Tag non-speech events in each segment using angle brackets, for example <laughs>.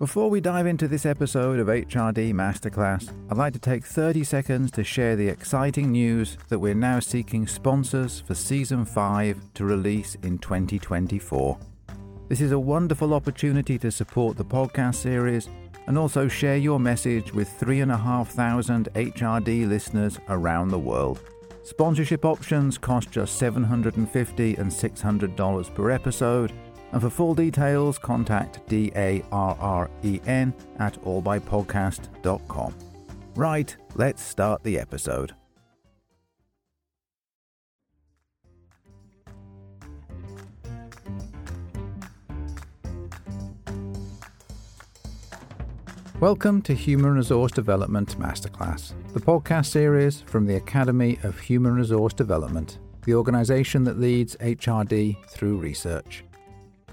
Before we dive into this episode of HRD Masterclass, I'd like to take 30 seconds to share the exciting news that we're now seeking sponsors for Season 5 to release in 2024. This is a wonderful opportunity to support the podcast series and also share your message with 3,500 HRD listeners around the world. Sponsorship options cost just $750 and $600 per episode and for full details, contact D-A-R-R-E-N at allbypodcast.com. Right, let's start the episode. Welcome to Human Resource Development Masterclass, the podcast series from the Academy of Human Resource Development, the organization that leads HRD through research.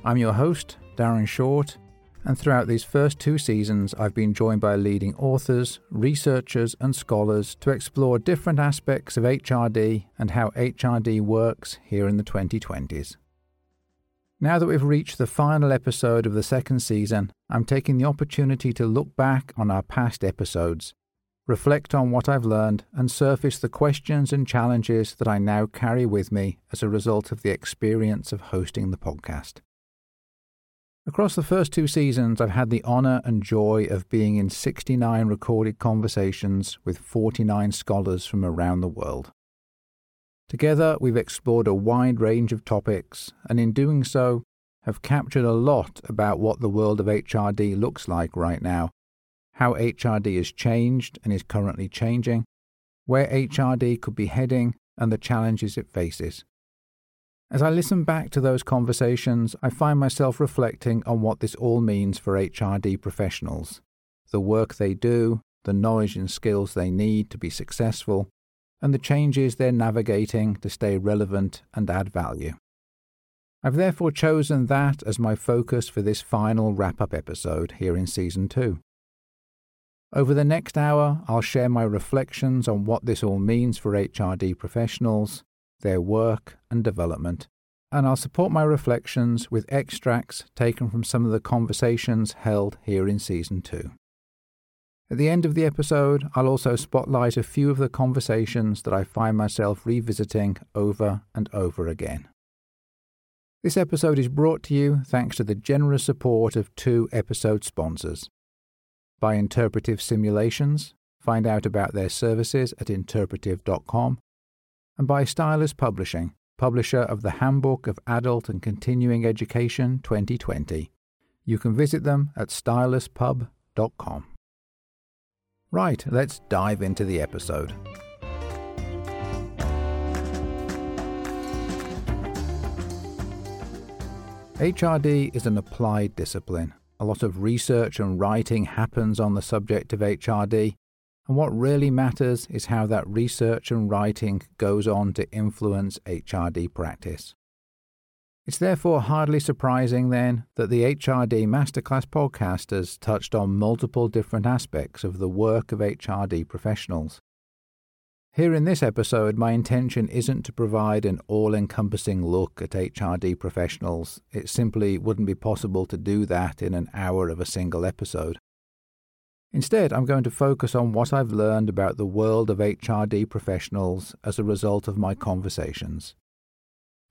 I'm your host, Darren Short, and throughout these first two seasons, I've been joined by leading authors, researchers, and scholars to explore different aspects of HRD and how HRD works here in the 2020s. Now that we've reached the final episode of the second season, I'm taking the opportunity to look back on our past episodes, reflect on what I've learned, and surface the questions and challenges that I now carry with me as a result of the experience of hosting the podcast. Across the first two seasons, I've had the honour and joy of being in 69 recorded conversations with 49 scholars from around the world. Together, we've explored a wide range of topics, and in doing so, have captured a lot about what the world of HRD looks like right now, how HRD has changed and is currently changing, where HRD could be heading, and the challenges it faces. As I listen back to those conversations, I find myself reflecting on what this all means for HRD professionals the work they do, the knowledge and skills they need to be successful, and the changes they're navigating to stay relevant and add value. I've therefore chosen that as my focus for this final wrap up episode here in Season 2. Over the next hour, I'll share my reflections on what this all means for HRD professionals their work and development, and I'll support my reflections with extracts taken from some of the conversations held here in Season 2. At the end of the episode, I'll also spotlight a few of the conversations that I find myself revisiting over and over again. This episode is brought to you thanks to the generous support of two episode sponsors. By Interpretive Simulations, find out about their services at interpretive.com and by Stylus Publishing, publisher of the Handbook of Adult and Continuing Education 2020. You can visit them at styluspub.com. Right, let's dive into the episode. HRD is an applied discipline. A lot of research and writing happens on the subject of HRD, and what really matters is how that research and writing goes on to influence HRD practice. It's therefore hardly surprising, then, that the HRD Masterclass podcast has touched on multiple different aspects of the work of HRD professionals. Here in this episode, my intention isn't to provide an all encompassing look at HRD professionals. It simply wouldn't be possible to do that in an hour of a single episode. Instead, I'm going to focus on what I've learned about the world of HRD professionals as a result of my conversations.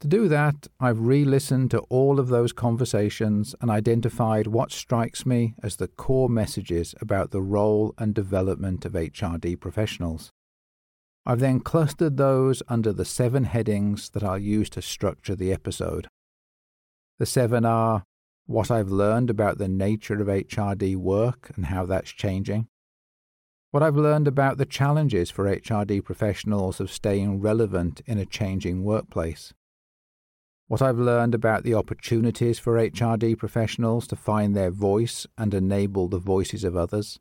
To do that, I've re listened to all of those conversations and identified what strikes me as the core messages about the role and development of HRD professionals. I've then clustered those under the seven headings that I'll use to structure the episode. The seven are what I've learned about the nature of HRD work and how that's changing, what I've learned about the challenges for HRD professionals of staying relevant in a changing workplace, what I've learned about the opportunities for HRD professionals to find their voice and enable the voices of others,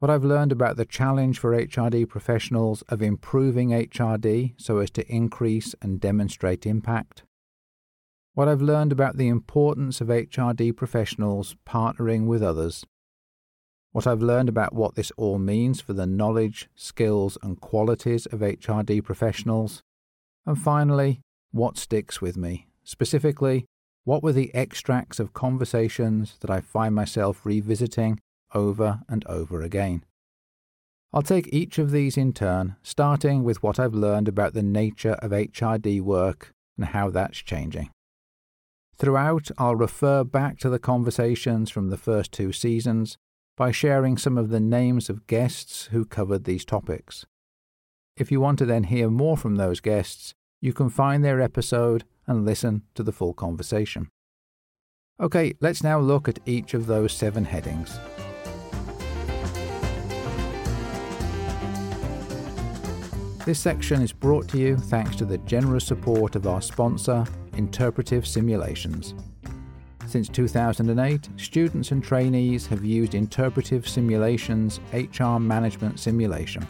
what I've learned about the challenge for HRD professionals of improving HRD so as to increase and demonstrate impact, what I've learned about the importance of HRD professionals partnering with others, what I've learned about what this all means for the knowledge, skills, and qualities of HRD professionals, and finally, what sticks with me, specifically, What were the extracts of conversations that I find myself revisiting over and over again? I'll take each of these in turn, starting with what I've learned about the nature of HRD work and how that's changing. Throughout, I'll refer back to the conversations from the first two seasons by sharing some of the names of guests who covered these topics. If you want to then hear more from those guests, you can find their episode and listen to the full conversation. Okay, let's now look at each of those seven headings. This section is brought to you thanks to the generous support of our sponsor, Interpretive Simulations. Since 2008, students and trainees have used Interpretive Simulations HR Management Simulation,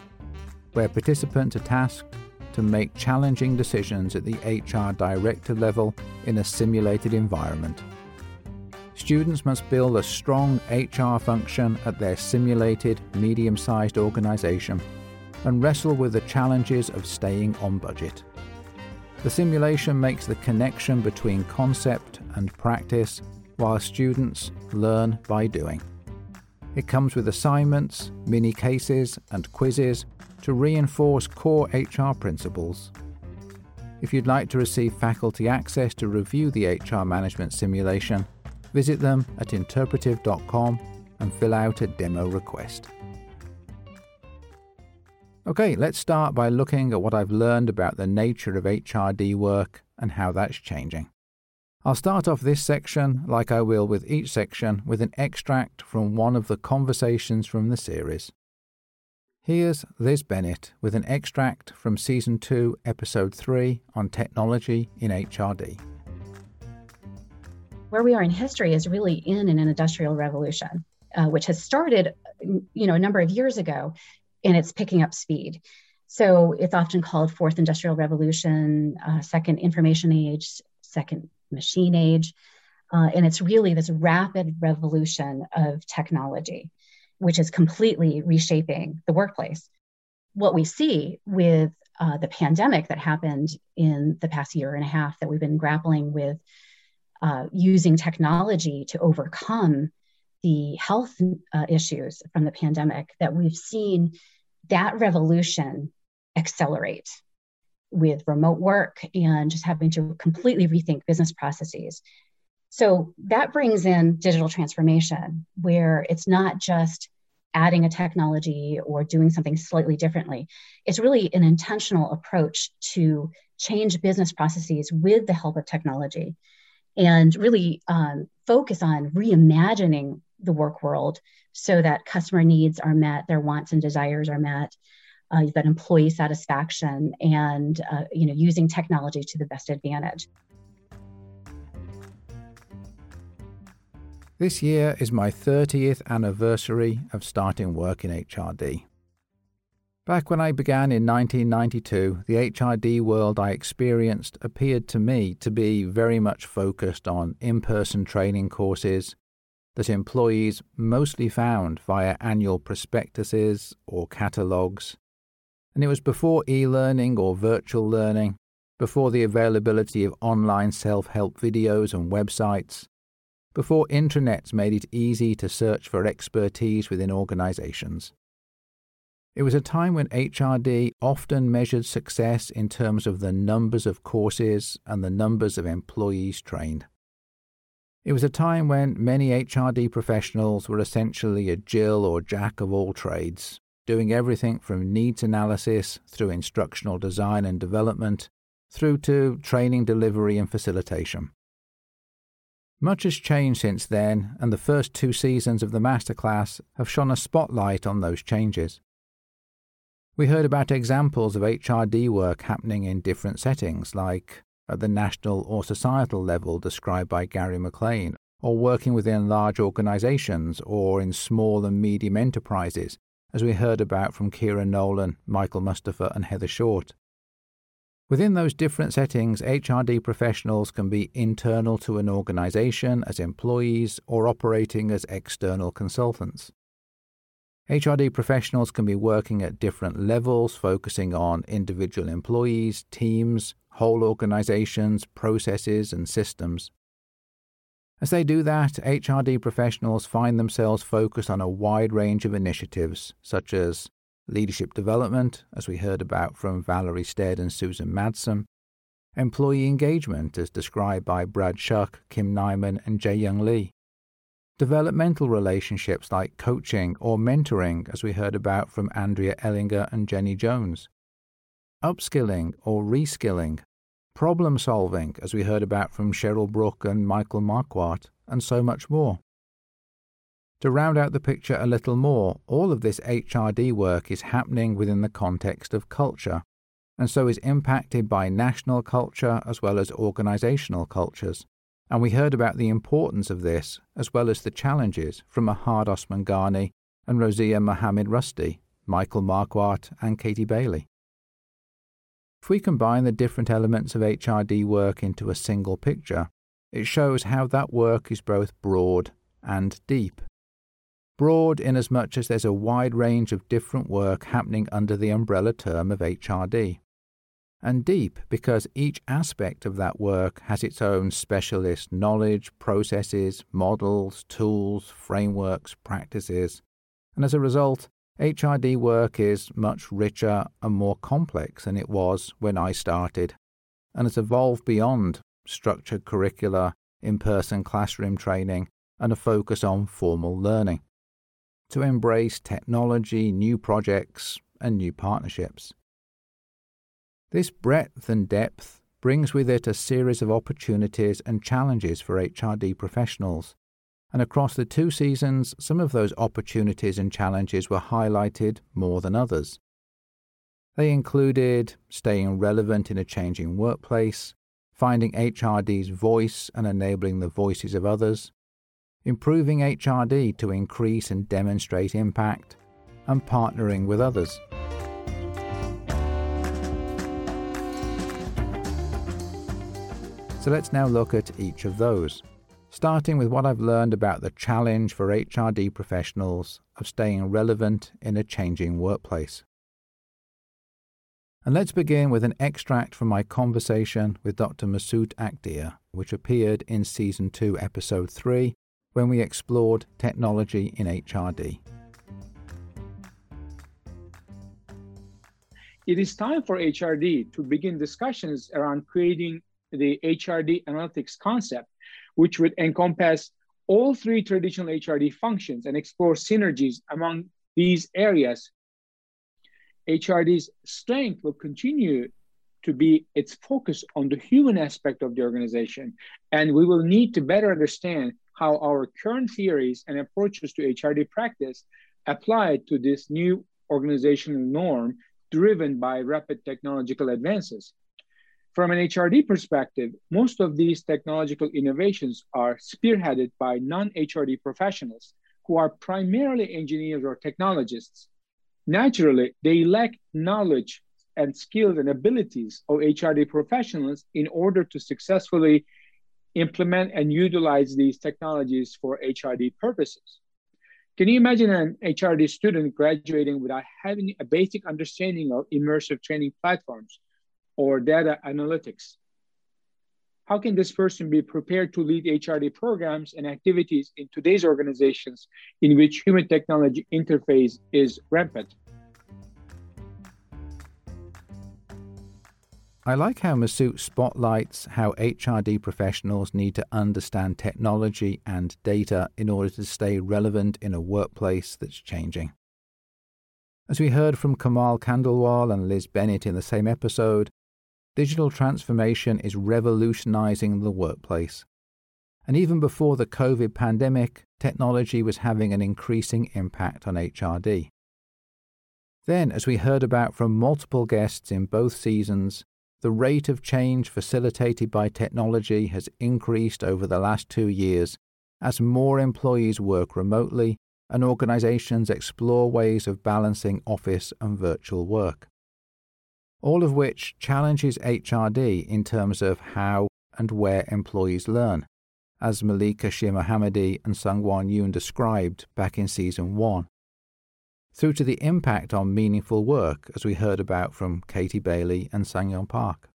where participants are tasked to make challenging decisions at the HR director level in a simulated environment. Students must build a strong HR function at their simulated medium sized organization and wrestle with the challenges of staying on budget. The simulation makes the connection between concept and practice while students learn by doing. It comes with assignments, mini cases, and quizzes to reinforce core HR principles. If you'd like to receive faculty access to review the HR management simulation, visit them at interpretive.com and fill out a demo request. Okay, let's start by looking at what I've learned about the nature of HRD work and how that's changing. I'll start off this section, like I will with each section, with an extract from one of the conversations from the series. Here's Liz Bennett with an extract from Season 2, Episode 3 on technology in HRD. Where we are in history is really in an industrial revolution, uh, which has started you know a number of years ago and it's picking up speed. So it's often called fourth industrial revolution, uh, second information age, second machine age. Uh, and it's really this rapid revolution of technology, which is completely reshaping the workplace. What we see with uh, the pandemic that happened in the past year and a half that we've been grappling with uh, using technology to overcome the health uh, issues from the pandemic that we've seen that revolution accelerate with remote work and just having to completely rethink business processes. So that brings in digital transformation, where it's not just adding a technology or doing something slightly differently. It's really an intentional approach to change business processes with the help of technology and really um, focus on reimagining the work world so that customer needs are met, their wants and desires are met. Uh, you've got employee satisfaction and uh, you know using technology to the best advantage. This year is my 30th anniversary of starting work in HRD. Back when I began in 1992, the HRD world I experienced appeared to me to be very much focused on in person training courses, that employees mostly found via annual prospectuses or catalogues. And it was before e learning or virtual learning, before the availability of online self help videos and websites, before intranets made it easy to search for expertise within organizations. It was a time when HRD often measured success in terms of the numbers of courses and the numbers of employees trained. It was a time when many HRD professionals were essentially a Jill or Jack of all trades, doing everything from needs analysis through instructional design and development through to training delivery and facilitation. Much has changed since then, and the first two seasons of the masterclass have shone a spotlight on those changes. We heard about examples of HRD work happening in different settings, like at the national or societal level described by Gary McLean, or working within large organizations or in small and medium enterprises, as we heard about from Ciara Nolan, Michael Mustafa, and Heather Short. Within those different settings, HRD professionals can be internal to an organization as employees or operating as external consultants. HRD professionals can be working at different levels, focusing on individual employees, teams, whole organizations, processes, and systems. As they do that, HRD professionals find themselves focused on a wide range of initiatives, such as leadership development, as we heard about from Valerie Stead and Susan Madsen, employee engagement, as described by Brad Shuck, Kim Nimon, and Jae Young Lee, developmental relationships like coaching or mentoring, as we heard about from Andrea Ellinger and Jenny Jones, upskilling or reskilling, problem solving, as we heard about from Cheryl Brook and Michael Marquardt, and so much more. To round out the picture a little more, all of this HRD work is happening within the context of culture, and so is impacted by national culture as well as organizational cultures. And we heard about the importance of this, as well as the challenges, from Ahad Osman-Gani and Roziah Mohammed Rasdi, Michael Marquardt, and Katie Bailey. If we combine the different elements of HRD work into a single picture, it shows how that work is both broad and deep. Broad inasmuch as there's a wide range of different work happening under the umbrella term of HRD. And deep because each aspect of that work has its own specialist knowledge, processes, models, tools, frameworks, practices, and as a result, HRD work is much richer and more complex than it was when I started, and has evolved beyond structured curricula, in person classroom training, and a focus on formal learning to embrace technology, new projects, and new partnerships. This breadth and depth brings with it a series of opportunities and challenges for HRD professionals and across the two seasons, some of those opportunities and challenges were highlighted more than others. They included staying relevant in a changing workplace, finding HRD's voice and enabling the voices of others, improving HRD to increase and demonstrate impact, and partnering with others. So let's now look at each of those starting with what I've learned about the challenge for HRD professionals of staying relevant in a changing workplace. And let's begin with an extract from my conversation with Dr. Mesut Akdere, which appeared in Season 2, Episode 3, when we explored technology in HRD. It is time for HRD to begin discussions around creating the HRD analytics concept which would encompass all three traditional HRD functions and explore synergies among these areas. HRD's strength will continue to be its focus on the human aspect of the organization, and we will need to better understand how our current theories and approaches to HRD practice apply to this new organizational norm driven by rapid technological advances. From an HRD perspective, most of these technological innovations are spearheaded by non HRD professionals who are primarily engineers or technologists. Naturally, they lack knowledge and skills and abilities of HRD professionals in order to successfully implement and utilize these technologies for HRD purposes. Can you imagine an HRD student graduating without having a basic understanding of immersive training platforms? Or data analytics. How can this person be prepared to lead HRD programs and activities in today's organizations in which human technology interface is rampant? I like how Mesut spotlights how HRD professionals need to understand technology and data in order to stay relevant in a workplace that's changing. As we heard from Kamal Khandelwal and Liz Bennett in the same episode, digital transformation is revolutionizing the workplace. And even before the COVID pandemic, technology was having an increasing impact on HRD. Then, as we heard about from multiple guests in both seasons, the rate of change facilitated by technology has increased over the last two years as more employees work remotely and organizations explore ways of balancing office and virtual work all of which challenges HRD in terms of how and where employees learn, as Melika Shirmohammadi and Sungwon Yoon described back in Season 1, through to the impact on meaningful work, as we heard about from Katie Bailey and Sunyoung Park.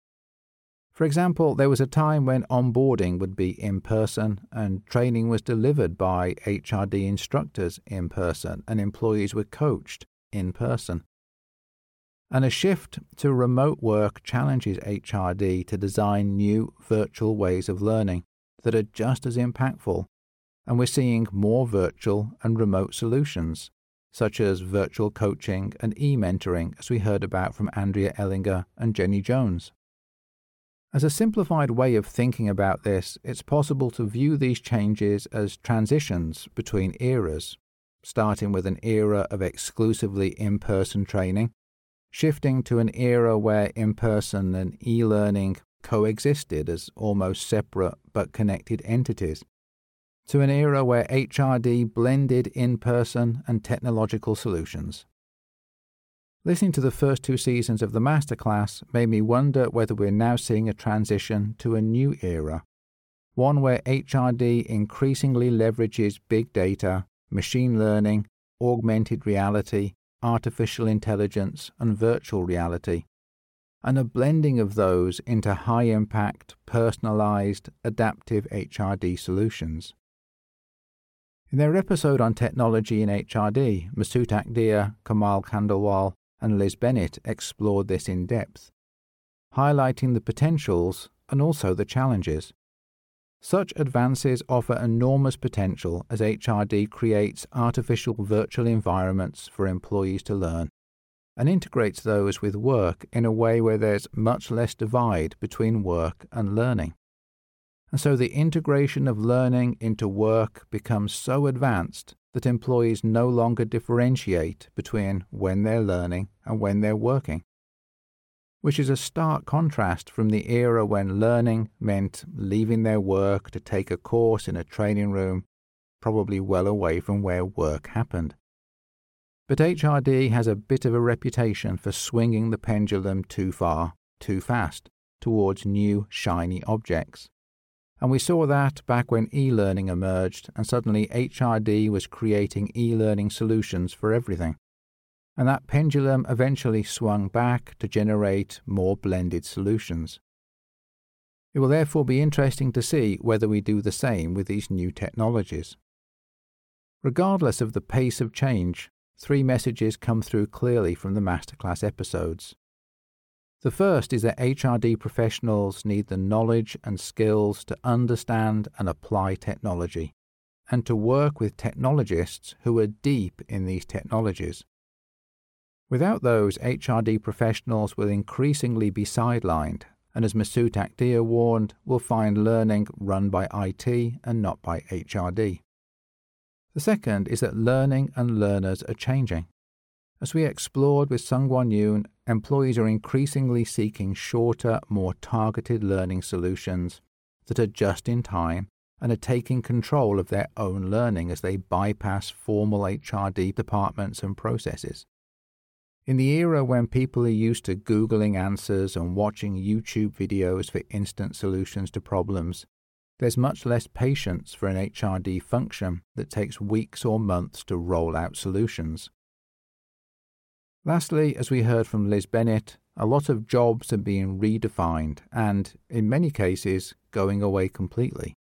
For example, there was a time when onboarding would be in person and training was delivered by HRD instructors in person and employees were coached in person. And a shift to remote work challenges HRD to design new virtual ways of learning that are just as impactful. And we're seeing more virtual and remote solutions, such as virtual coaching and e mentoring, as we heard about from Andrea Ellinger and Jenny Jones. As a simplified way of thinking about this, it's possible to view these changes as transitions between eras, starting with an era of exclusively in person training, shifting to an era where in person and e learning coexisted as almost separate but connected entities, to an era where HRD blended in person and technological solutions. Listening to the first two seasons of the masterclass made me wonder whether we're now seeing a transition to a new era, one where HRD increasingly leverages big data, machine learning, augmented reality, artificial intelligence, and virtual reality, and a blending of those into high impact, personalized, adaptive HRD solutions. In their episode on technology in HRD, Mesut Akdere, Kamal Khandelwal, and Liz Bennett explored this in depth, highlighting the potentials and also the challenges. Such advances offer enormous potential as HRD creates artificial virtual environments for employees to learn and integrates those with work in a way where there's much less divide between work and learning. And so the integration of learning into work becomes so advanced that employees no longer differentiate between when they're learning and when they're working, which is a stark contrast from the era when learning meant leaving their work to take a course in a training room, probably well away from where work happened. But HRD has a bit of a reputation for swinging the pendulum too far, too fast, towards new, shiny objects. And we saw that back when e learning emerged, and suddenly HRD was creating e learning solutions for everything. And that pendulum eventually swung back to generate more blended solutions. It will therefore be interesting to see whether we do the same with these new technologies. Regardless of the pace of change, three messages come through clearly from the Masterclass episodes. The first is that HRD professionals need the knowledge and skills to understand and apply technology, and to work with technologists who are deep in these technologies. Without those, HRD professionals will increasingly be sidelined, and as Mesut Akdere warned, will find learning run by IT and not by HRD. The second is that learning and learners are changing. As we explored with Sungwon Yoon, employees are increasingly seeking shorter, more targeted learning solutions that are just in time and are taking control of their own learning as they bypass formal HRD departments and processes. In the era when people are used to Googling answers and watching YouTube videos for instant solutions to problems, there's much less patience for an HRD function that takes weeks or months to roll out solutions. Lastly, as we heard from Liz Bennett, a lot of jobs are being redefined and, in many cases, going away completely,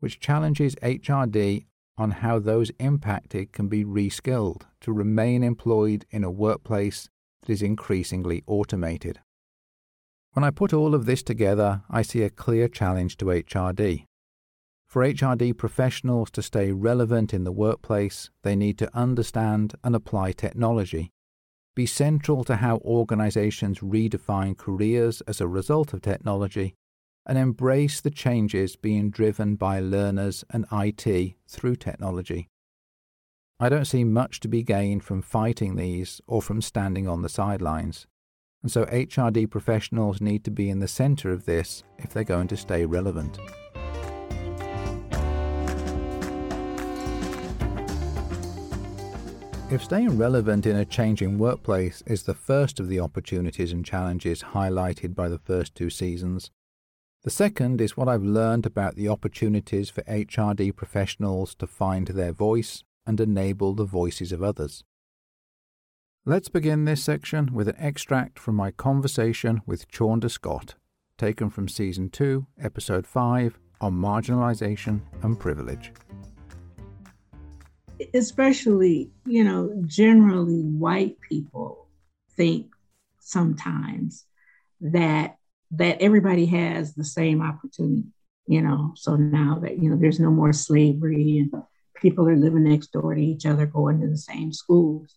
which challenges HRD on how those impacted can be reskilled to remain employed in a workplace that is increasingly automated. When I put all of this together, I see a clear challenge to HRD. For HRD professionals to stay relevant in the workplace, they need to understand and apply technology be central to how organizations redefine careers as a result of technology, and embrace the changes being driven by learners and IT through technology. I don't see much to be gained from fighting these or from standing on the sidelines, and so HRD professionals need to be in the center of this if they're going to stay relevant. If staying relevant in a changing workplace is the first of the opportunities and challenges highlighted by the first two seasons, the second is what I've learned about the opportunities for HRD professionals to find their voice and enable the voices of others. Let's begin this section with an extract from my conversation with Chaunda Scott, taken from Season 2, Episode 5 on marginalization and privilege. Especially, you know, generally white people think sometimes that that everybody has the same opportunity, you know. So now that you know there's no more slavery and people are living next door to each other, going to the same schools.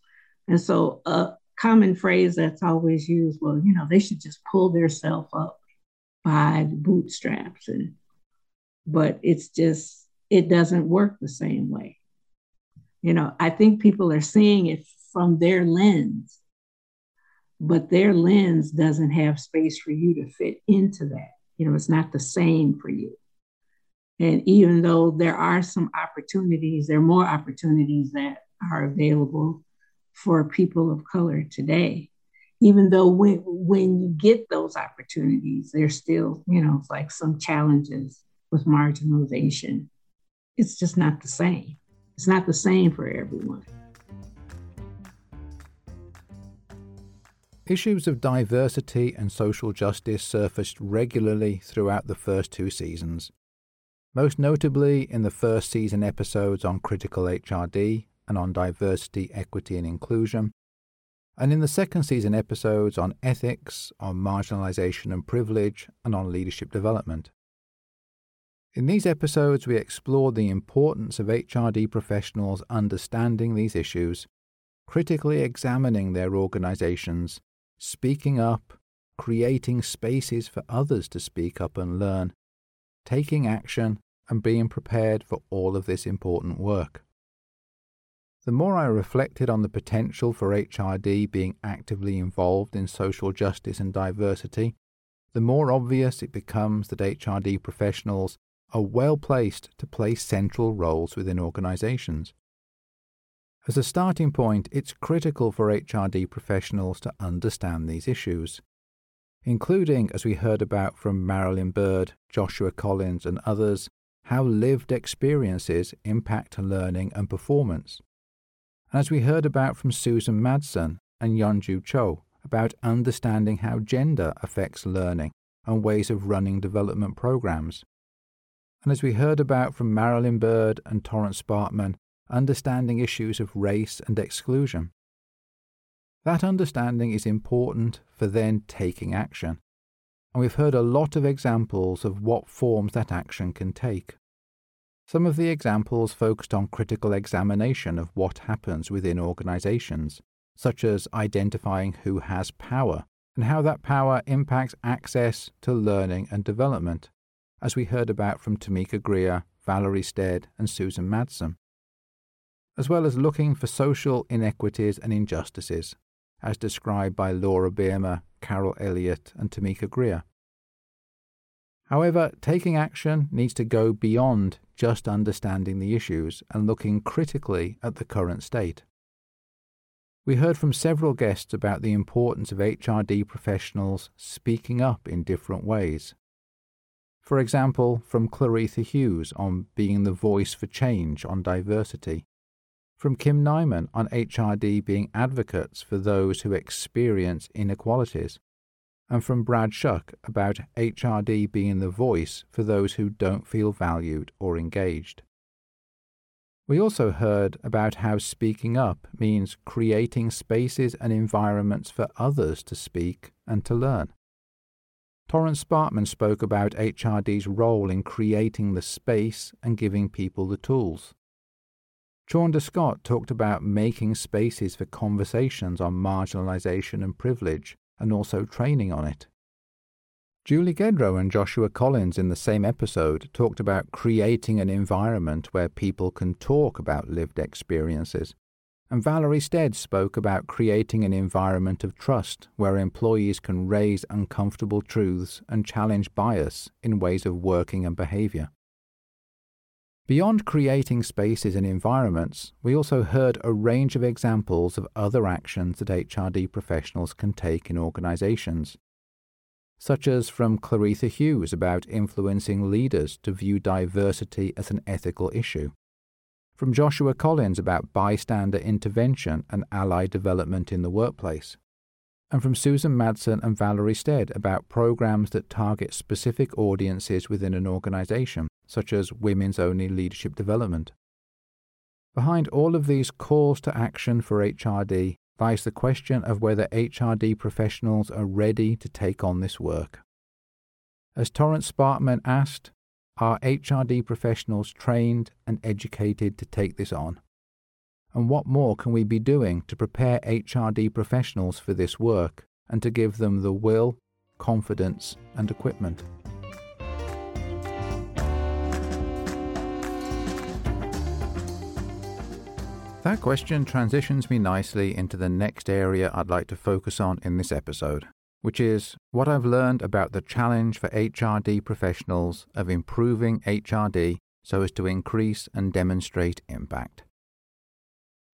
And so a common phrase that's always used, well, you know, they should just pull themselves up by the bootstraps and but it's just it doesn't work the same way. You know, I think people are seeing it from their lens, but their lens doesn't have space for you to fit into that. You know, it's not the same for you. And even though there are some opportunities, there are more opportunities that are available for people of color today. Even though when, when you get those opportunities, there's still, you know, like some challenges with marginalization. It's just not the same. It's not the same for everyone. Issues of diversity and social justice surfaced regularly throughout the first two seasons, most notably in the first season episodes on critical HRD and on diversity, equity, and inclusion, and in the second season episodes on ethics, on marginalization and privilege, and on leadership development. In these episodes, we explore the importance of HRD professionals understanding these issues, critically examining their organizations, speaking up, creating spaces for others to speak up and learn, taking action, and being prepared for all of this important work. The more I reflected on the potential for HRD being actively involved in social justice and diversity, the more obvious it becomes that HRD professionals are well placed to play central roles within organizations. As a starting point, it's critical for HRD professionals to understand these issues, including, as we heard about from Marilyn Byrd, Joshua Collins, and others, how lived experiences impact learning and performance. And as we heard about from Susan Madsen and Yonjoo Cho about understanding how gender affects learning and ways of running development programs. And as we heard about from Marilyn Byrd and Torrance Sparkman, understanding issues of race and exclusion. That understanding is important for then taking action and we've heard a lot of examples of what forms that action can take. Some of the examples focused on critical examination of what happens within organizations, such as identifying who has power and how that power impacts access to learning and development, as we heard about from Tomika Greer, Valerie Stead, and Susan Madsen, as well as looking for social inequities and injustices, as described by Laura Bierema, Carole Elliott, and Tomika Greer. However, taking action needs to go beyond just understanding the issues and looking critically at the current state. We heard from several guests about the importance of HRD professionals speaking up in different ways. For example, from Claretha Hughes on being the voice for change on diversity, from Kim Nimon on HRD being advocates for those who experience inequalities, and from Brad Shuck about HRD being the voice for those who don't feel valued or engaged. We also heard about how speaking up means creating spaces and environments for others to speak and to learn. Torrance Sparkman spoke about HRD's role in creating the space and giving people the tools. Chaunda Scott talked about making spaces for conversations on marginalization and privilege and also training on it. Julie Gedro and Joshua Collins in the same episode talked about creating an environment where people can talk about lived experiences. And Valerie Stead spoke about creating an environment of trust where employees can raise uncomfortable truths and challenge bias in ways of working and behavior. Beyond creating spaces and environments, we also heard a range of examples of other actions that HRD professionals can take in organizations, such as from Claretha Hughes about influencing leaders to view diversity as an ethical issue, from Joshua Collins about bystander intervention and ally development in the workplace, and from Susan Madsen and Valerie Stead about programs that target specific audiences within an organization, such as women's only leadership development. Behind all of these calls to action for HRD lies the question of whether HRD professionals are ready to take on this work. As Torrance Sparkman asked, are HRD professionals trained and educated to take this on? And what more can we be doing to prepare HRD professionals for this work and to give them the will, confidence, and equipment? That question transitions me nicely into the next area I'd like to focus on in this episode, which is what I've learned about the challenge for HRD professionals of improving HRD so as to increase and demonstrate impact.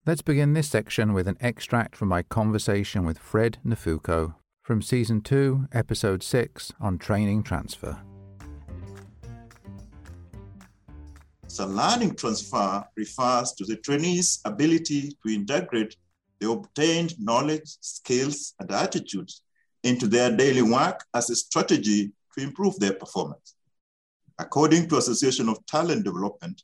Let's begin this section with an extract from my conversation with Fred Nafukho from Season 2, Episode 6 on Training Transfer. So learning transfer refers to the trainee's ability to integrate the obtained knowledge, skills, and attitudes into their daily work as a strategy to improve their performance. According to Association of Talent Development,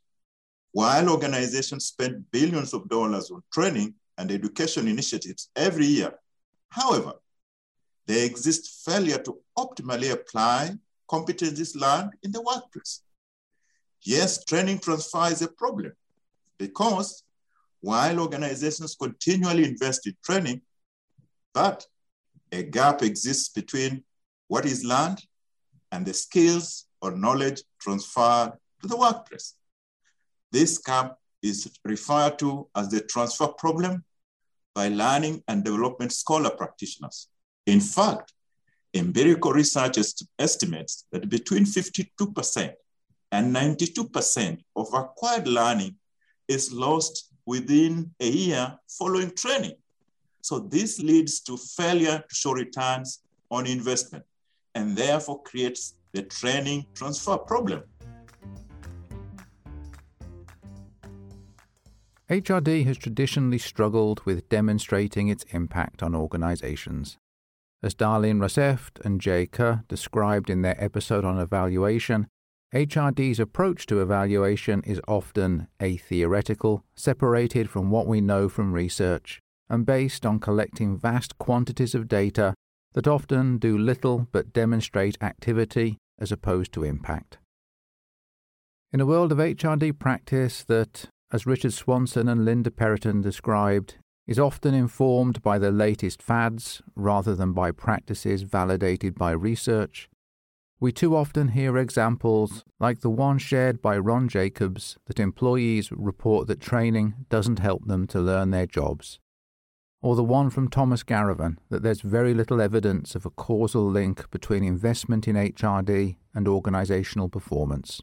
while organizations spend billions of dollars on training and education initiatives every year, however, there exists failure to optimally apply competencies learned in the workplace. Yes, training transfer is a problem because while organizations continually invest in training, but a gap exists between what is learned and the skills or knowledge transferred to the workplace. This gap is referred to as the transfer problem by learning and development scholar practitioners. In fact, empirical research estimates that between 52% and 92% of acquired learning is lost within a year following training. So this leads to failure to show returns on investment and therefore creates the training transfer problem. HRD has traditionally struggled with demonstrating its impact on organizations. As Darlene Russ-Eft and Jay Kerr described in their episode on evaluation, HRD's approach to evaluation is often atheoretical, separated from what we know from research, and based on collecting vast quantities of data that often do little but demonstrate activity as opposed to impact. In a world of HRD practice that, as Richard Swanson and Linda Perrotin described, is often informed by the latest fads rather than by practices validated by research, we too often hear examples, like the one shared by Ron Jacobs, that employees report that training doesn't help them to learn their jobs, or the one from Thomas Garavan that there's very little evidence of a causal link between investment in HRD and organizational performance.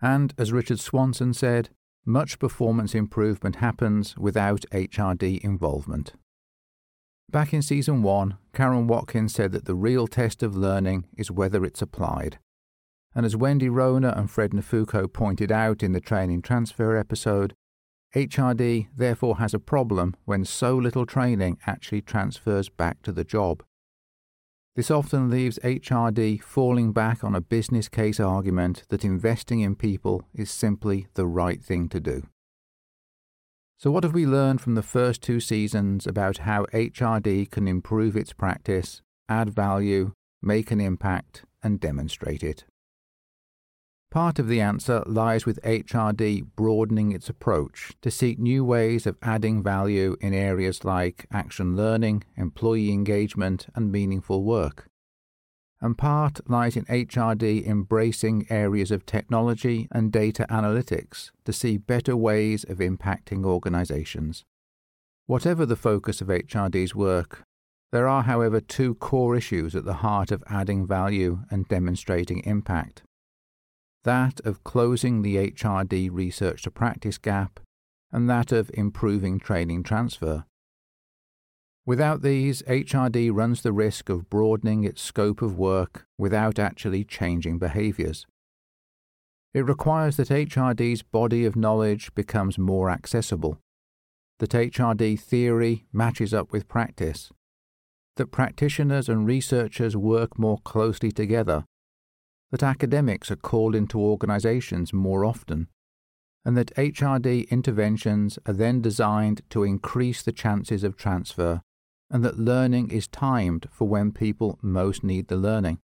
And, as Richard Swanson said, much performance improvement happens without HRD involvement. Back in season one, Karen Watkins said that the real test of learning is whether it's applied. And as Wendy Ruona and Fred Nafukho pointed out in the training transfer episode, HRD therefore has a problem when so little training actually transfers back to the job. This often leaves HRD falling back on a business case argument that investing in people is simply the right thing to do. So, what have we learned from the first two seasons about how HRD can improve its practice, add value, make an impact, and demonstrate it? Part of the answer lies with HRD broadening its approach to seek new ways of adding value in areas like action learning, employee engagement, and meaningful work and part lies in HRD embracing areas of technology and data analytics to see better ways of impacting organizations. Whatever the focus of HRD's work, there are, however, two core issues at the heart of adding value and demonstrating impact. That of closing the HRD research to practice gap, and that of improving training transfer. Without these, HRD runs the risk of broadening its scope of work without actually changing behaviours. It requires that HRD's body of knowledge becomes more accessible, that HRD theory matches up with practice, that practitioners and researchers work more closely together, that academics are called into organizations more often, and that HRD interventions are then designed to increase the chances of transfer, and that learning is timed for when people most need the learning.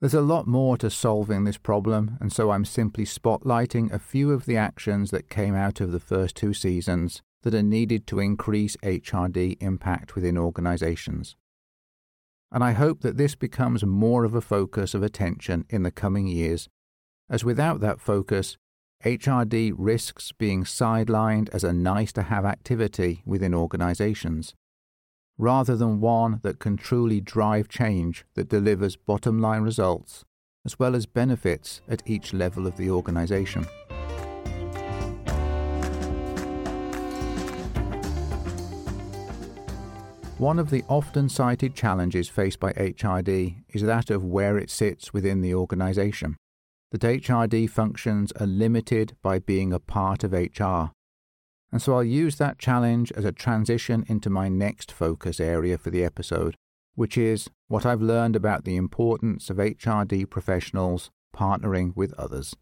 There's a lot more to solving this problem, and so I'm simply spotlighting a few of the actions that came out of the first two seasons that are needed to increase HRD impact within organizations. And I hope that this becomes more of a focus of attention in the coming years, as without that focus, HRD risks being sidelined as a nice to have activity within organizations, rather than one that can truly drive change that delivers bottom line results as well as benefits at each level of the organization. One of the often cited challenges faced by HRD is that of where it sits within the organization. That HRD functions are limited by being a part of HR. And so I'll use that challenge as a transition into my next focus area for the episode, which is what I've learned about the importance of HRD professionals partnering with others.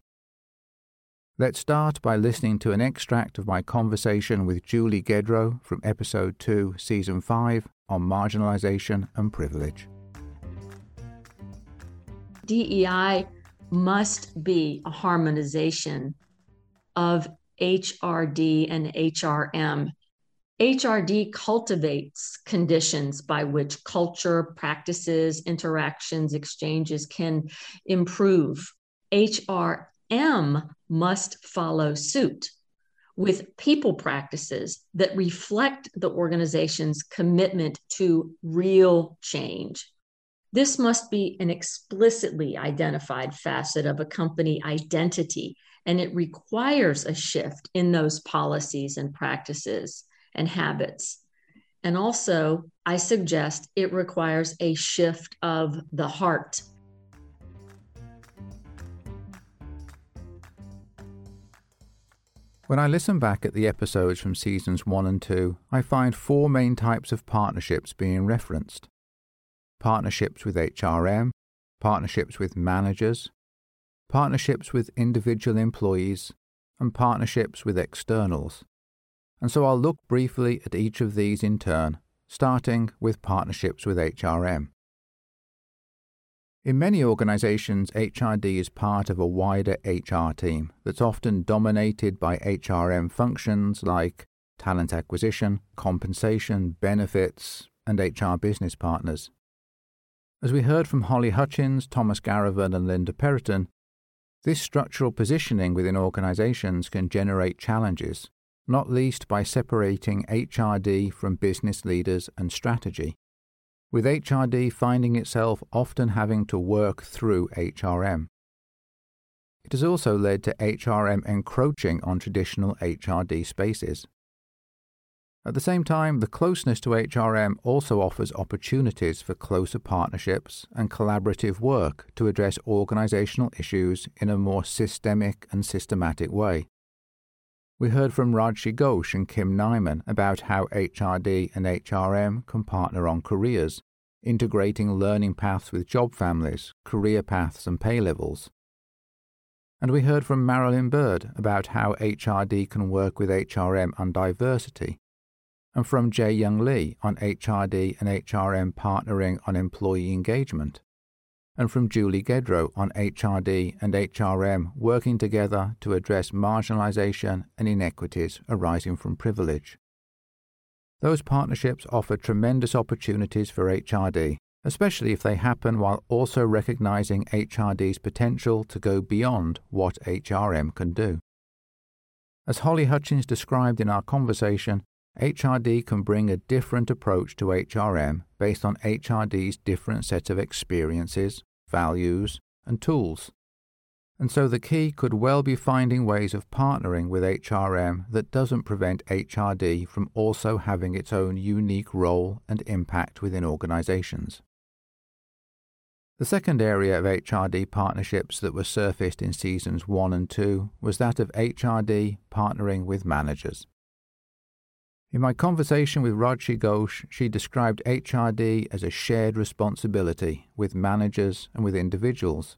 Let's start by listening to an extract of my conversation with Julie Gedro from episode 2, season 5 on marginalization and privilege. DEI must be a harmonization of HRD and HRM. HRD cultivates conditions by which culture, practices, interactions, exchanges can improve. HRM must follow suit with people practices that reflect the organization's commitment to real change. This must be an explicitly identified facet of a company identity, and it requires a shift in those policies and practices and habits. And also, I suggest it requires a shift of the heart When I listen back at the episodes from seasons 1 and 2, I find four main types of partnerships being referenced partnerships with HRM, partnerships with managers, partnerships with individual employees, and partnerships with externals. And so I'll look briefly at each of these in turn, starting with partnerships with HRM. In many organizations, HRD is part of a wider HR team that's often dominated by HRM functions like talent acquisition, compensation, benefits, and HR business partners. As we heard from Holly Hutchins, Thomas Garavan, and Linda Perrotin, this structural positioning within organizations can generate challenges, not least by separating HRD from business leaders and strategy with HRD finding itself often having to work through HRM. It has also led to HRM encroaching on traditional HRD spaces. At the same time, the closeness to HRM also offers opportunities for closer partnerships and collaborative work to address organizational issues in a more systemic and systematic way. We heard from Rajashi Ghosh and Kim Nimon about how HRD and HRM can partner on careers, integrating learning paths with job families, career paths, and pay levels. And we heard from Marilyn Byrd about how HRD can work with HRM on diversity, and from Jay Young Lee on HRD and HRM partnering on employee engagement and from Julie Gedro on HRD and HRM working together to address marginalisation and inequities arising from privilege. Those partnerships offer tremendous opportunities for HRD, especially if they happen while also recognizing HRD's potential to go beyond what HRM can do. As Holly Hutchins described in our conversation, HRD can bring a different approach to HRM based on HRD's different set of experiences, values, and tools. And so the key could well be finding ways of partnering with HRM that doesn't prevent HRD from also having its own unique role and impact within organizations. The second area of HRD partnerships that was surfaced in seasons 1 and 2 was that of HRD partnering with managers. In my conversation with Rajashi Ghosh, she described HRD as a shared responsibility with managers and with individuals.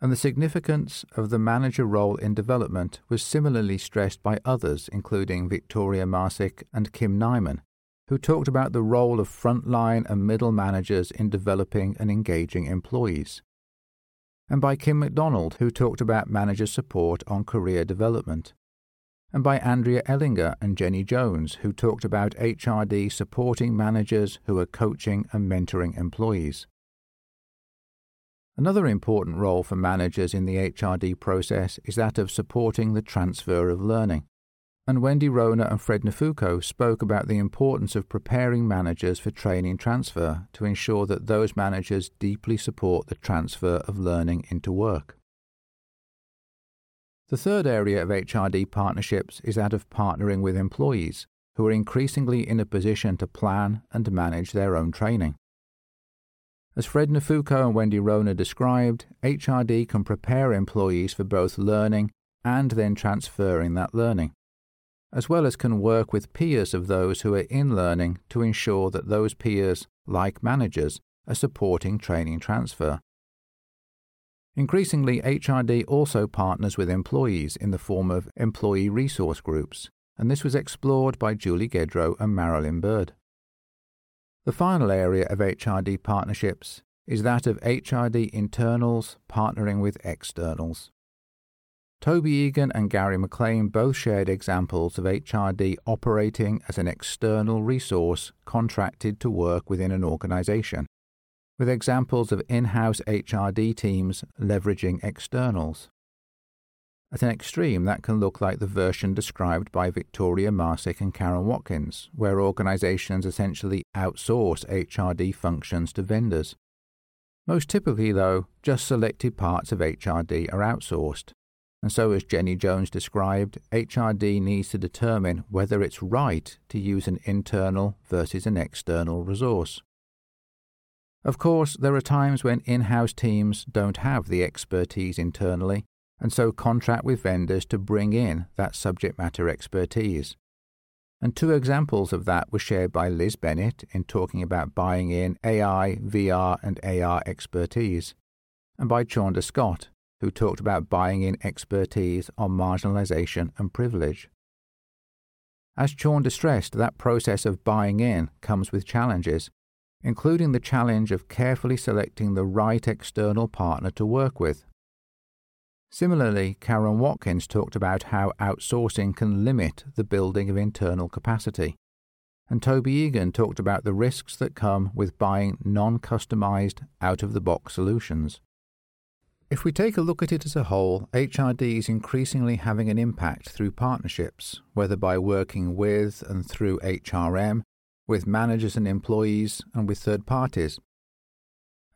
And the significance of the manager role in development was similarly stressed by others, including Victoria Marsick and Kim Nimon, who talked about the role of frontline and middle managers in developing and engaging employees. And by Kim McDonald, who talked about manager support on career development and by Andrea Ellinger and Jenny Jones, who talked about HRD supporting managers who are coaching and mentoring employees. Another important role for managers in the HRD process is that of supporting the transfer of learning. And Wendy Ruona and Fred Nafukho spoke about the importance of preparing managers for training transfer to ensure that those managers deeply support the transfer of learning into work. The third area of HRD partnerships is that of partnering with employees who are increasingly in a position to plan and manage their own training. As Fred Nafukho and Wendy Ruona described, HRD can prepare employees for both learning and then transferring that learning, as well as can work with peers of those who are in learning to ensure that those peers, like managers, are supporting training transfer. Increasingly, HRD also partners with employees in the form of employee resource groups, and this was explored by Julie Gedro and Marilyn Byrd. The final area of HRD partnerships is that of HRD internals partnering with externals. Toby Egan and Gary McLean both shared examples of HRD operating as an external resource contracted to work within an organization with examples of in house HRD teams leveraging externals. At an extreme, that can look like the version described by Victoria Marsick and Karen Watkins, where organizations essentially outsource HRD functions to vendors. Most typically, though, just selected parts of HRD are outsourced. And so, as Jenny Jones described, HRD needs to determine whether it's right to use an internal versus an external resource. Of course, there are times when in house teams don't have the expertise internally, and so contract with vendors to bring in that subject matter expertise. And two examples of that were shared by Liz Bennett in talking about buying in AI, VR, and AR expertise, and by Chaunda Scott, who talked about buying in expertise on marginalization and privilege. As Chaunda stressed, that process of buying in comes with challenges, including the challenge of carefully selecting the right external partner to work with. Similarly, Karen Watkins talked about how outsourcing can limit the building of internal capacity. And Toby Egan talked about the risks that come with buying non customized, out of the box solutions. If we take a look at it as a whole, HRD is increasingly having an impact through partnerships, whether by working with and through HRM with managers and employees, and with third parties.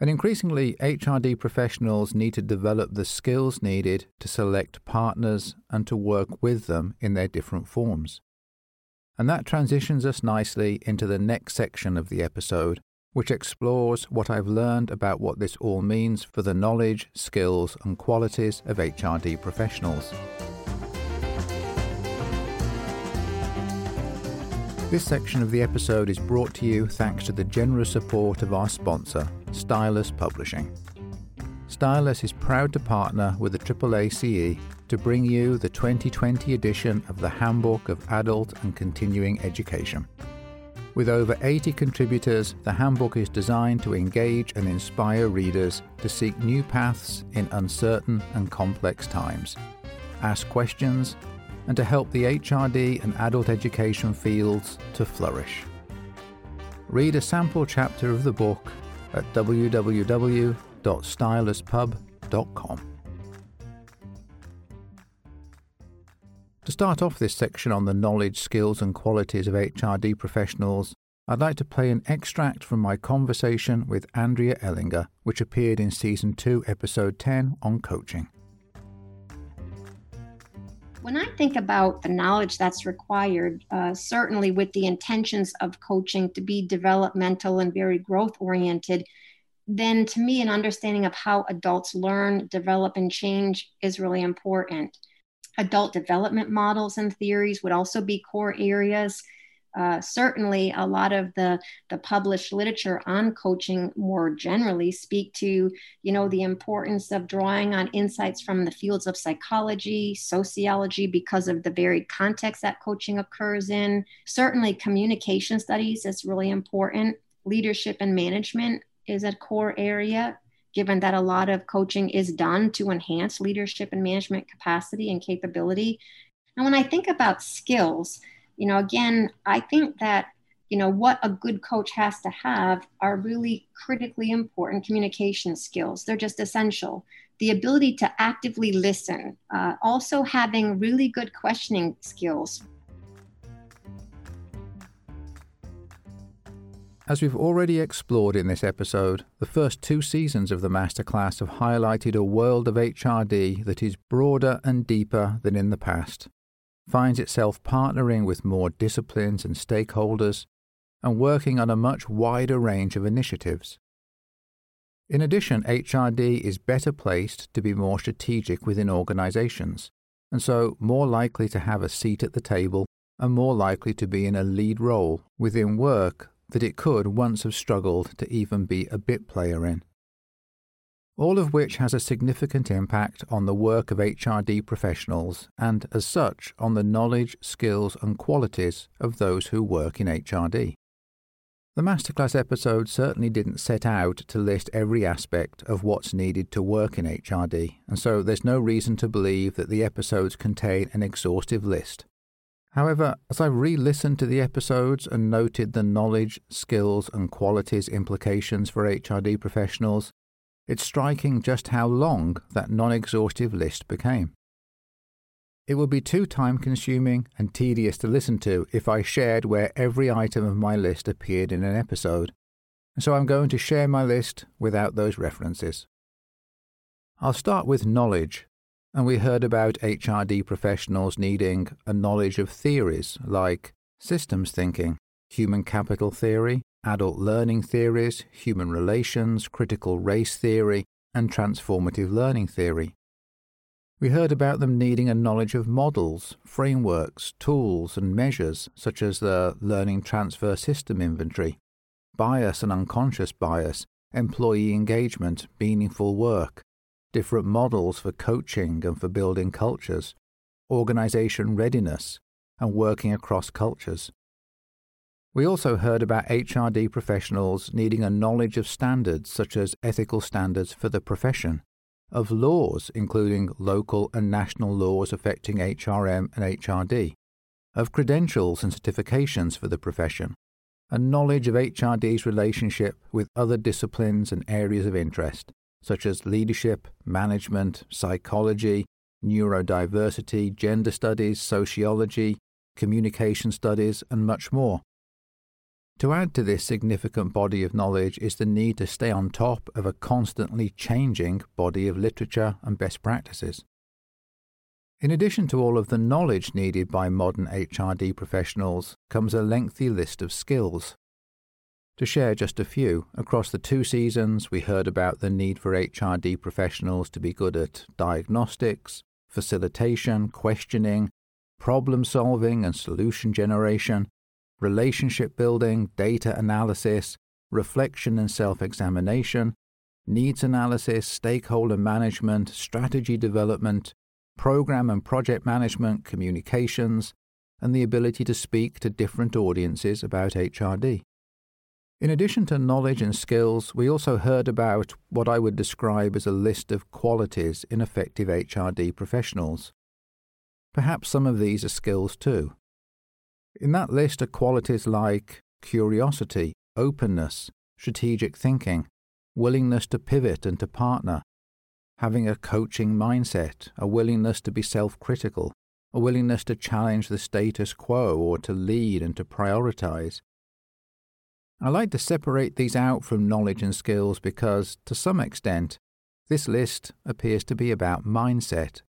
And increasingly, HRD professionals need to develop the skills needed to select partners and to work with them in their different forms. And that transitions us nicely into the next section of the episode, which explores what I've learned about what this all means for the knowledge, skills, and qualities of HRD professionals. This section of the episode is brought to you thanks to the generous support of our sponsor, Stylus Publishing. Stylus is proud to partner with the AAACE to bring you the 2020 edition of the Handbook of Adult and Continuing Education. With over 80 contributors, the handbook is designed to engage and inspire readers to seek new paths in uncertain and complex times, ask questions, and to help the HRD and adult education fields to flourish. Read a sample chapter of the book at www.styluspub.com. To start off this section on the knowledge, skills, and qualities of HRD professionals, I'd like to play an extract from my conversation with Andrea Ellinger, which appeared in Season 2, Episode 10 on coaching. When I think about the knowledge that's required, uh, certainly with the intentions of coaching to be developmental and very growth oriented, then to me, an understanding of how adults learn, develop, and change is really important. Adult development models and theories would also be core areas. Uh, certainly, a lot of the the published literature on coaching more generally speak to you know the importance of drawing on insights from the fields of psychology, sociology, because of the varied context that coaching occurs in. Certainly, communication studies is really important. Leadership and management is a core area given that a lot of coaching is done to enhance leadership and management capacity and capability. And when I think about skills, you know, again, I think that, you know, what a good coach has to have are really critically important communication skills. They're just essential. The ability to actively listen, uh, also having really good questioning skills, As we've already explored in this episode, the first two seasons of the masterclass have highlighted a world of HRD that is broader and deeper than in the past, finds itself partnering with more disciplines and stakeholders, and working on a much wider range of initiatives. In addition, HRD is better placed to be more strategic within organizations, and so more likely to have a seat at the table and more likely to be in a lead role within work that it could once have struggled to even be a bit player in. All of which has a significant impact on the work of HRD professionals and, as such, on the knowledge, skills, and qualities of those who work in HRD. The masterclass episode certainly didn't set out to list every aspect of what's needed to work in HRD, and so there's no reason to believe that the episodes contain an exhaustive list. However, as I re listened to the episodes and noted the knowledge, skills, and qualities implications for HRD professionals, it's striking just how long that non exhaustive list became. It would be too time consuming and tedious to listen to if I shared where every item of my list appeared in an episode, so I'm going to share my list without those references. I'll start with knowledge and we heard about HRD professionals needing a knowledge of theories like systems thinking, human capital theory, adult learning theories, human relations, critical race theory, and transformative learning theory. We heard about them needing a knowledge of models, frameworks, tools, and measures such as the Learning Transfer System Inventory, bias and unconscious bias, employee engagement, meaningful work, different models for coaching and for building cultures, organization readiness, and working across cultures. We also heard about HRD professionals needing a knowledge of standards such as ethical standards for the profession, of laws including local and national laws affecting HRM and HRD, of credentials and certifications for the profession, and knowledge of HRD's relationship with other disciplines and areas of interest, such as leadership, management, psychology, neurodiversity, gender studies, sociology, communication studies, and much more. To add to this significant body of knowledge is the need to stay on top of a constantly changing body of literature and best practices. In addition to all of the knowledge needed by modern HRD professionals comes a lengthy list of skills to share just a few, across the two seasons, we heard about the need for HRD professionals to be good at diagnostics, facilitation, questioning, problem solving and solution generation, relationship building, data analysis, reflection and self examination, needs analysis, stakeholder management, strategy development, program and project management, communications, and the ability to speak to different audiences about HRD. In addition to knowledge and skills, we also heard about what I would describe as a list of qualities in effective HRD professionals. Perhaps some of these are skills too. In that list are qualities like curiosity, openness, strategic thinking, willingness to pivot and to partner, having a coaching mindset, a willingness to be self critical, a willingness to challenge the status quo or to lead and to prioritize, I like to separate these out from knowledge and skills because, to some extent, this list appears to be about mindset,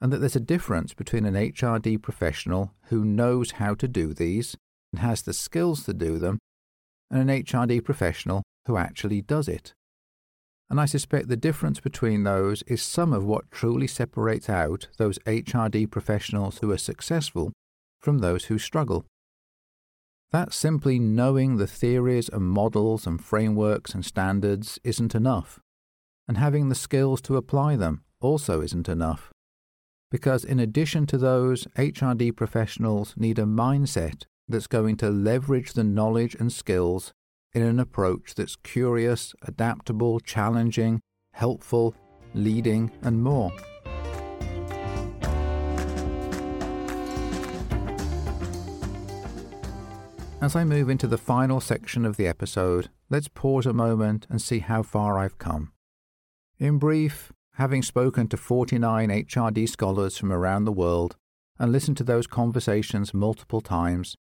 and that there's a difference between an HRD professional who knows how to do these and has the skills to do them, and an HRD professional who actually does it. And I suspect the difference between those is some of what truly separates out those HRD professionals who are successful from those who struggle. that simply knowing the theories and models and frameworks and standards isn't enough. And having the skills to apply them also isn't enough. Because in addition to those, HRD professionals need a mindset that's going to leverage the knowledge and skills in an approach that's curious, adaptable, challenging, helpful, leading, and more. As I move into the final section of the episode, let's pause a moment and see how far I've come. In brief, having spoken to 49 HRD scholars from around the world and listened to those conversations multiple times,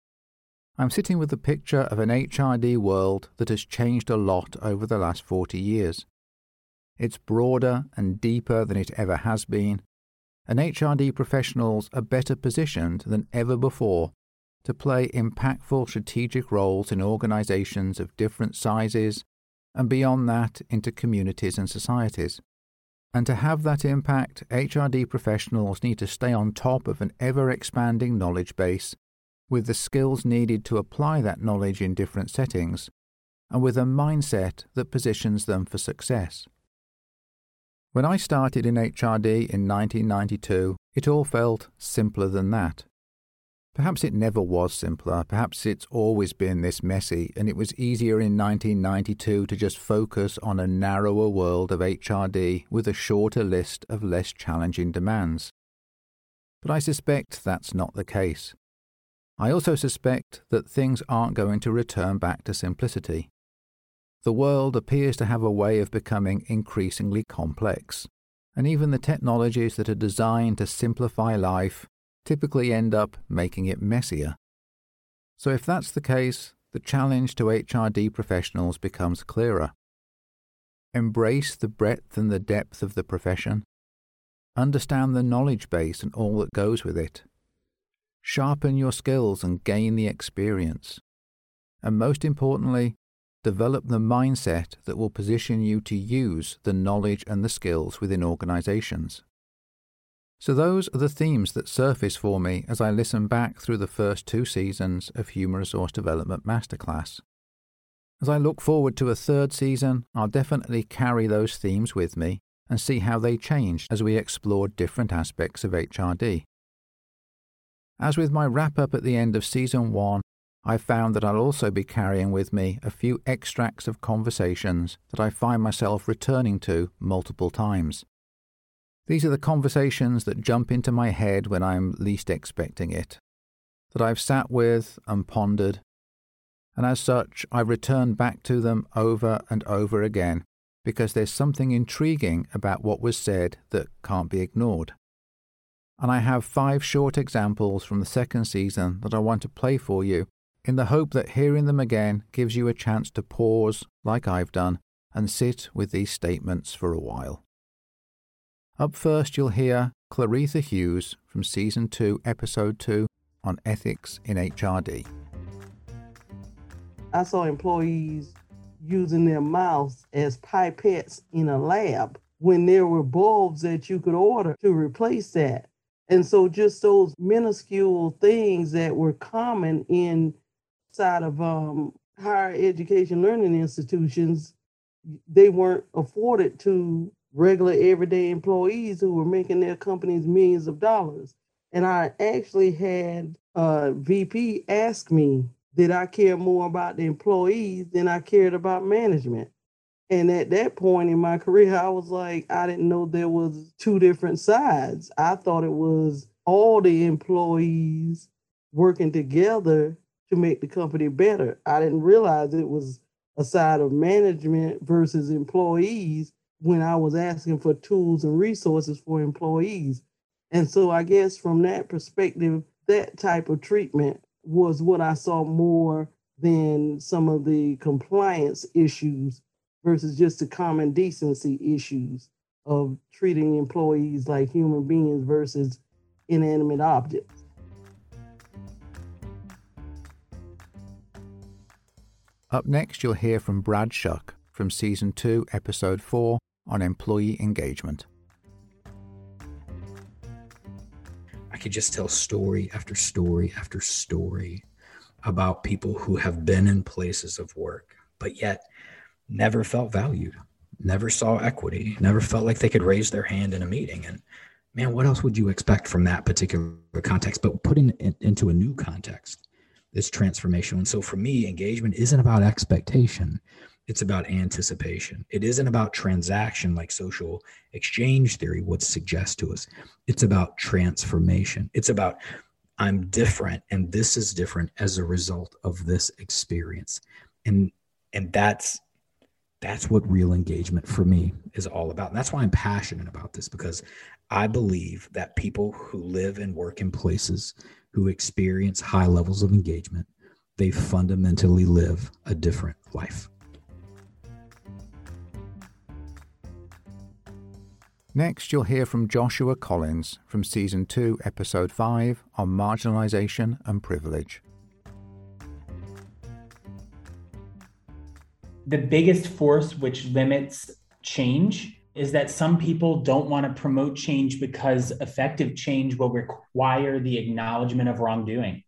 I'm sitting with the picture of an HRD world that has changed a lot over the last 40 years. It's broader and deeper than it ever has been, and HRD professionals are better positioned than ever before to play impactful strategic roles in organizations of different sizes and beyond that into communities and societies. And to have that impact, HRD professionals need to stay on top of an ever expanding knowledge base with the skills needed to apply that knowledge in different settings and with a mindset that positions them for success. When I started in HRD in 1992, it all felt simpler than that. Perhaps it never was simpler, perhaps it's always been this messy, and it was easier in 1992 to just focus on a narrower world of HRD with a shorter list of less challenging demands. But I suspect that's not the case. I also suspect that things aren't going to return back to simplicity. The world appears to have a way of becoming increasingly complex, and even the technologies that are designed to simplify life typically end up making it messier. So, if that's the case, the challenge to HRD professionals becomes clearer. Embrace the breadth and the depth of the profession. Understand the knowledge base and all that goes with it. Sharpen your skills and gain the experience. And most importantly, develop the mindset that will position you to use the knowledge and the skills within organizations. So, those are the themes that surface for me as I listen back through the first two seasons of Human Resource Development Masterclass. As I look forward to a third season, I'll definitely carry those themes with me and see how they change as we explore different aspects of HRD. As with my wrap up at the end of season one, I found that I'll also be carrying with me a few extracts of conversations that I find myself returning to multiple times. These are the conversations that jump into my head when I'm least expecting it, that I've sat with and pondered, and as such I return back to them over and over again because there's something intriguing about what was said that can't be ignored. And I have five short examples from the second season that I want to play for you in the hope that hearing them again gives you a chance to pause, like I've done, and sit with these statements for a while. Up first, you'll hear Claretha Hughes from Season 2, Episode 2 on ethics in HRD. I saw employees using their mouths as pipettes in a lab when there were bulbs that you could order to replace that. And so just those minuscule things that were common inside of um, higher education learning institutions, they weren't afforded to regular everyday employees who were making their companies millions of dollars. And I actually had a VP ask me, did I care more about the employees than I cared about management? And at that point in my career, I was like, I didn't know there was two different sides. I thought it was all the employees working together to make the company better. I didn't realize it was a side of management versus employees when I was asking for tools and resources for employees. And so I guess from that perspective, that type of treatment was what I saw more than some of the compliance issues versus just the common decency issues of treating employees like human beings versus inanimate objects. Up next, you'll hear from Brad Shuck from Season 2, Episode 4 on employee engagement. I could just tell story after story after story about people who have been in places of work, but yet never felt valued, never saw equity, never felt like they could raise their hand in a meeting. And man, what else would you expect from that particular context? But putting it into a new context is transformational. And so for me, engagement isn't about expectation. It's about anticipation. It isn't about transaction like social exchange theory would suggest to us. It's about transformation. It's about I'm different and this is different as a result of this experience. And and that's that's what real engagement for me is all about. And that's why I'm passionate about this because I believe that people who live and work in places who experience high levels of engagement, they fundamentally live a different life. Next, you'll hear from Joshua Collins from Season 2, Episode 5 on marginalization and privilege. The biggest force which limits change is that some people don't want to promote change because effective change will require the acknowledgement of wrongdoing.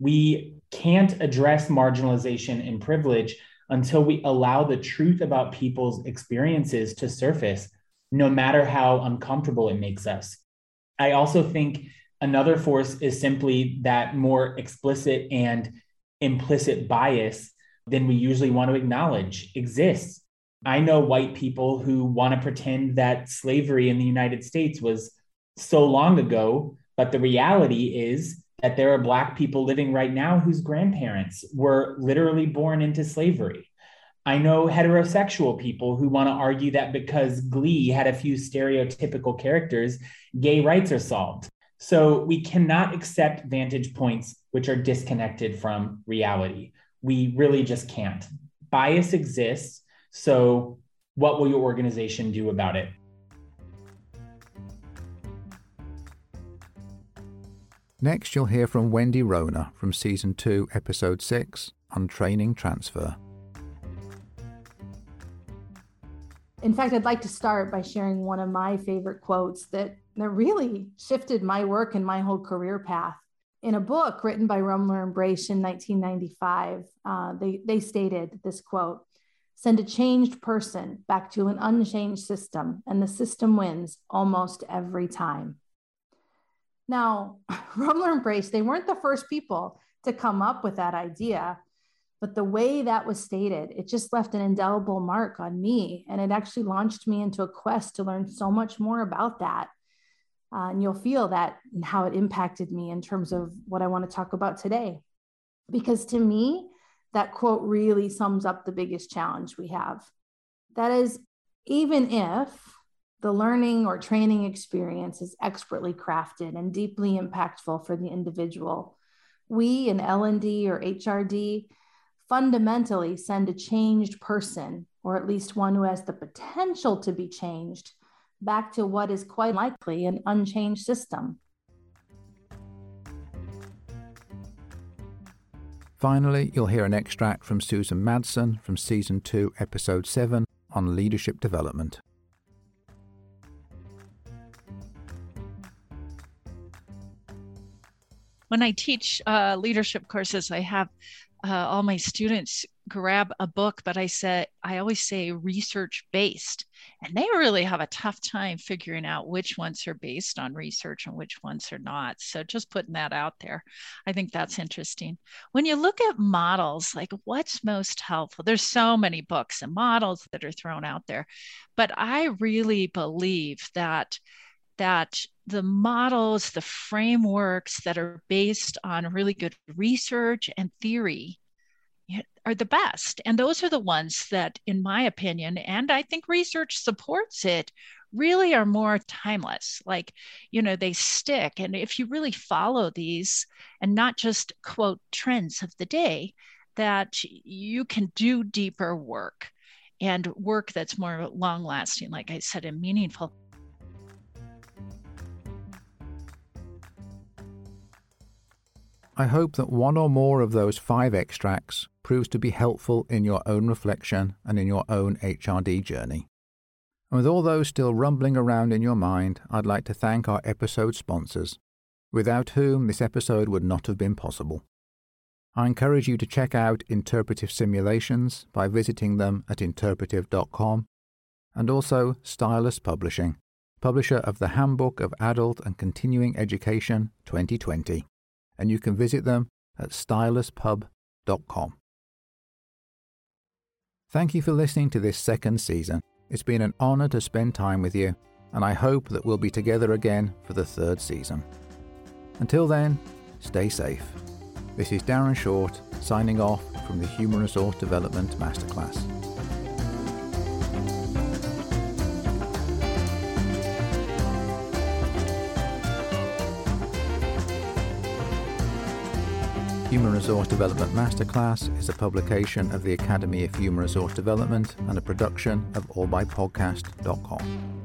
We can't address marginalization and privilege until we allow the truth about people's experiences to surface no matter how uncomfortable it makes us. I also think another force is simply that more explicit and implicit bias than we usually want to acknowledge exists. I know white people who want to pretend that slavery in the United States was so long ago, but the reality is that there are Black people living right now whose grandparents were literally born into slavery. I know heterosexual people who want to argue that because Glee had a few stereotypical characters, gay rights are solved. So we cannot accept vantage points which are disconnected from reality. We really just can't. Bias exists. So, what will your organization do about it? Next, you'll hear from Wendy Ruona from Season 2, Episode 6 on training transfer. In fact, I'd like to start by sharing one of my favorite quotes that, that really shifted my work and my whole career path. In a book written by Rummler and Brache in 1995, uh, they, they stated this quote Send a changed person back to an unchanged system, and the system wins almost every time. Now, <laughs> Rummler and Brache, they weren't the first people to come up with that idea. But the way that was stated, it just left an indelible mark on me. And it actually launched me into a quest to learn so much more about that. Uh, and you'll feel that and how it impacted me in terms of what I want to talk about today. Because to me, that quote really sums up the biggest challenge we have. That is, even if the learning or training experience is expertly crafted and deeply impactful for the individual, we in L&D or HRD fundamentally send a changed person, or at least one who has the potential to be changed, back to what is quite likely an unchanged system. Finally, you'll hear an extract from Susan Madsen from Season 2, Episode 7 on leadership development. When I teach uh, leadership courses, I have uh, all my students grab a book, but I said, I always say research based. And they really have a tough time figuring out which ones are based on research and which ones are not. So just putting that out there. I think that's interesting. When you look at models, like what's most helpful? There's so many books and models that are thrown out there. But I really believe that that the models, the frameworks that are based on really good research and theory are the best. And those are the ones that, in my opinion, and I think research supports it, really are more timeless. Like, you know, they stick. And if you really follow these and not just quote trends of the day, that you can do deeper work and work that's more long lasting, like I said, and meaningful. I hope that one or more of those five extracts proves to be helpful in your own reflection and in your own HRD journey. And with all those still rumbling around in your mind, I'd like to thank our episode sponsors, without whom this episode would not have been possible. I encourage you to check out Interpretive Simulations by visiting them at interpretive.com and also Stylus Publishing, publisher of the Handbook of Adult and Continuing Education 2020, and you can visit them at styluspub.com. Thank you for listening to this second season. It's been an honour to spend time with you, and I hope that we'll be together again for the third season. Until then, stay safe. This is Darren Short signing off from the Human Resource Development Masterclass. Human Resource Development Masterclass is a publication of the Academy of Human Resource Development and a production of allbypodcast.com.